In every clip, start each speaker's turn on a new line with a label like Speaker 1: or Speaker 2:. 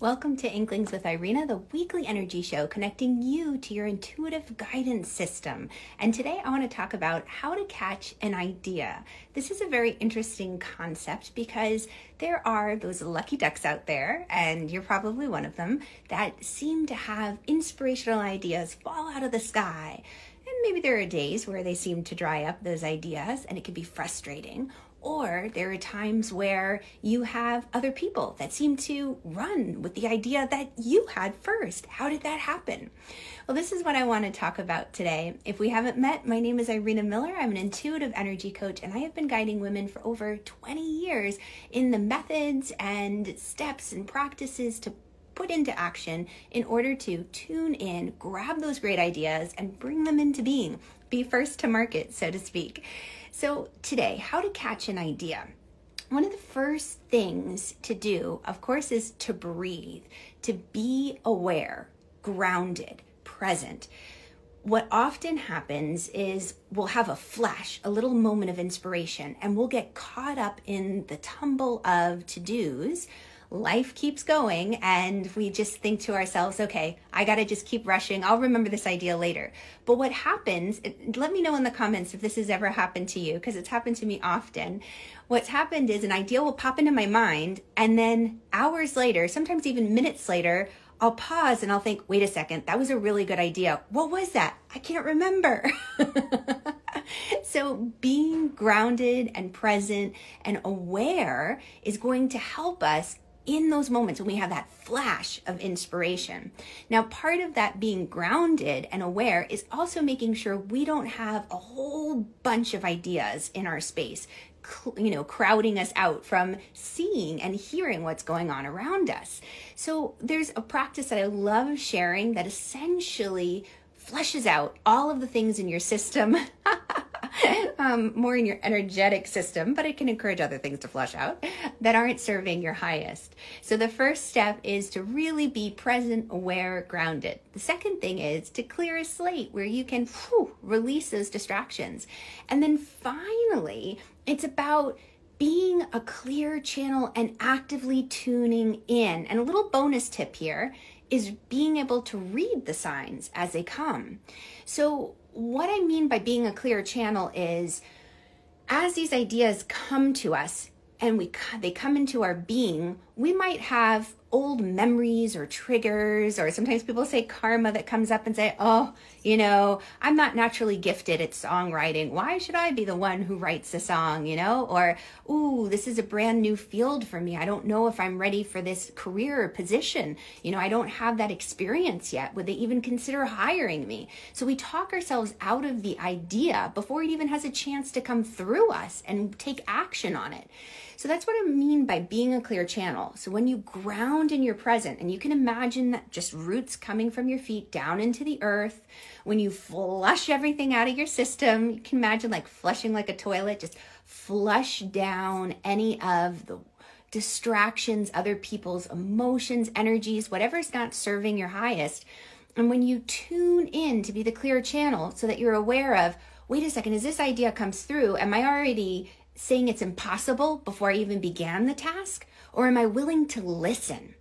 Speaker 1: Welcome to Inklings with Irina, the weekly energy show connecting you to your intuitive guidance system. And today I want to talk about how to catch an idea. This is a very interesting concept because there are those lucky ducks out there, and you're probably one of them, that seem to have inspirational ideas fall out of the sky. And maybe there are days where they seem to dry up those ideas and it can be frustrating or there are times where you have other people that seem to run with the idea that you had first. How did that happen? Well, this is what I want to talk about today. If we haven't met, my name is Irina Miller. I'm an intuitive energy coach, and I have been guiding women for over 20 years in the methods and steps and practices to put into action in order to tune in, grab those great ideas, and bring them into being. Be first to market, so to speak. So, today, how to catch an idea. One of the first things to do, of course, is to breathe, to be aware, grounded, present. What often happens is we'll have a flash, a little moment of inspiration, and we'll get caught up in the tumble of to dos life keeps going and we just think to ourselves, okay, I got to just keep rushing. I'll remember this idea later. But what happens, let me know in the comments if this has ever happened to you, because it's happened to me often. What's happened is an idea will pop into my mind, and then hours later, sometimes even minutes later, I'll pause and I'll think, wait a second, that was a really good idea. What was that? I can't remember. so, being grounded and present and aware is going to help us in those moments when we have that flash of inspiration. Now, part of that being grounded and aware is also making sure we don't have a whole bunch of ideas in our space, you know, crowding us out from seeing and hearing what's going on around us. So, there's a practice that I love sharing that essentially flushes out all of the things in your system um, more in your energetic system, but it can encourage other things to flush out that aren't serving your highest. So the first step is to really be present, aware, grounded. The second thing is to clear a slate where you can whew, release those distractions. And then finally, it's about being a clear channel and actively tuning in. And a little bonus tip here is being able to read the signs as they come. So, what I mean by being a clear channel is as these ideas come to us and we they come into our being, we might have old memories or triggers, or sometimes people say karma that comes up and say, Oh, you know, I'm not naturally gifted at songwriting. Why should I be the one who writes a song, you know? Or, Ooh, this is a brand new field for me. I don't know if I'm ready for this career or position. You know, I don't have that experience yet. Would they even consider hiring me? So we talk ourselves out of the idea before it even has a chance to come through us and take action on it. So that's what I mean by being a clear channel. So when you ground in your present, and you can imagine that just roots coming from your feet down into the earth, when you flush everything out of your system, you can imagine like flushing like a toilet, just flush down any of the distractions, other people's emotions, energies, whatever's not serving your highest. And when you tune in to be the clear channel so that you're aware of, wait a second, as this idea comes through, am I already saying it's impossible before I even began the task? Or am I willing to listen?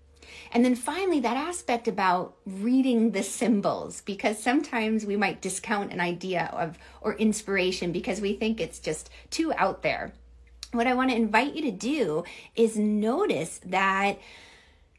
Speaker 1: And then finally, that aspect about reading the symbols, because sometimes we might discount an idea of or inspiration because we think it's just too out there. What I want to invite you to do is notice that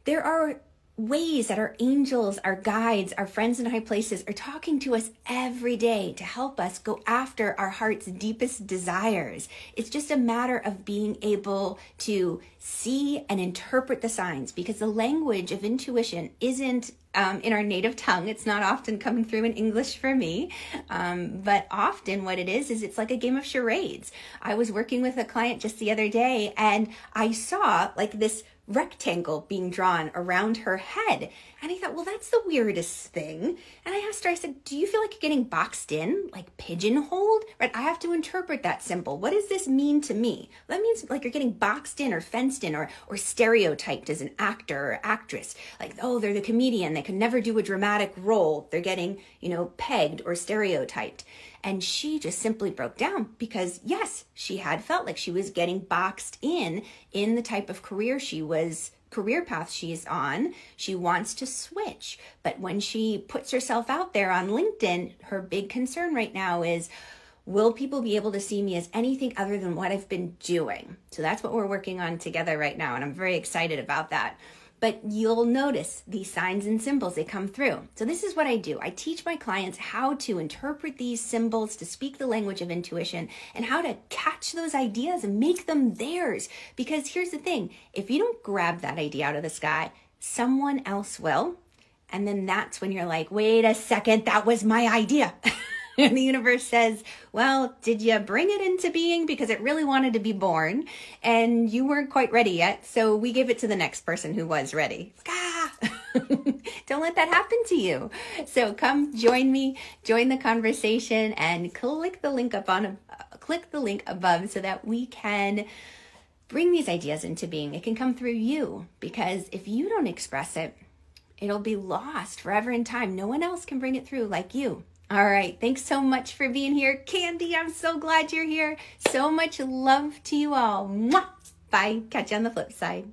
Speaker 1: there are ways that our angels, our guides, our friends in high places are talking to us every day to help us go after our heart's deepest desires. It's just a matter of being able to see and interpret the signs because the language of intuition isn't um, in our native tongue. It's not often coming through in English for me, um, but often what it is is it's like a game of charades. I was working with a client just the other day and I saw like this rectangle being drawn around her head. And I thought, well, that's the weirdest thing. And I asked her, I said, do you feel like you're getting boxed in, like pigeonholed? Right? I have to interpret that symbol. What does this mean to me? That means like you're getting boxed in or fenced in or, or stereotyped as an actor or actress. Like, oh, they're the comedian. They can never do a dramatic role. They're getting, you know, pegged or stereotyped. And she just simply broke down because, yes, she had felt like she was getting boxed in in the type of career she was career path she's on, she wants to switch. But when she puts herself out there on LinkedIn, her big concern right now is will people be able to see me as anything other than what I've been doing? So that's what we're working on together right now. And I'm very excited about that but you'll notice these signs and symbols they come through. So this is what i do. I teach my clients how to interpret these symbols to speak the language of intuition and how to catch those ideas and make them theirs. Because here's the thing if you don't grab that idea out of the sky someone else will. And then that's when you're like wait a second that was my idea and the universe says, Well, did you bring it into being because it really wanted to be born and you weren't quite ready yet? So we gave it to the next person who was ready. Ah! Don't let that happen to you. So come join me, join the conversation, and click the link up on uh, click the link above so that we can bring these ideas into being. It can come through you because if you don't express it, it'll be lost forever in time. No one else can bring it through like you. All right. Thanks so much for being here. Candy, I'm so glad you're here. So much love to you all. Mwah! Bye. Catch you on the flip side.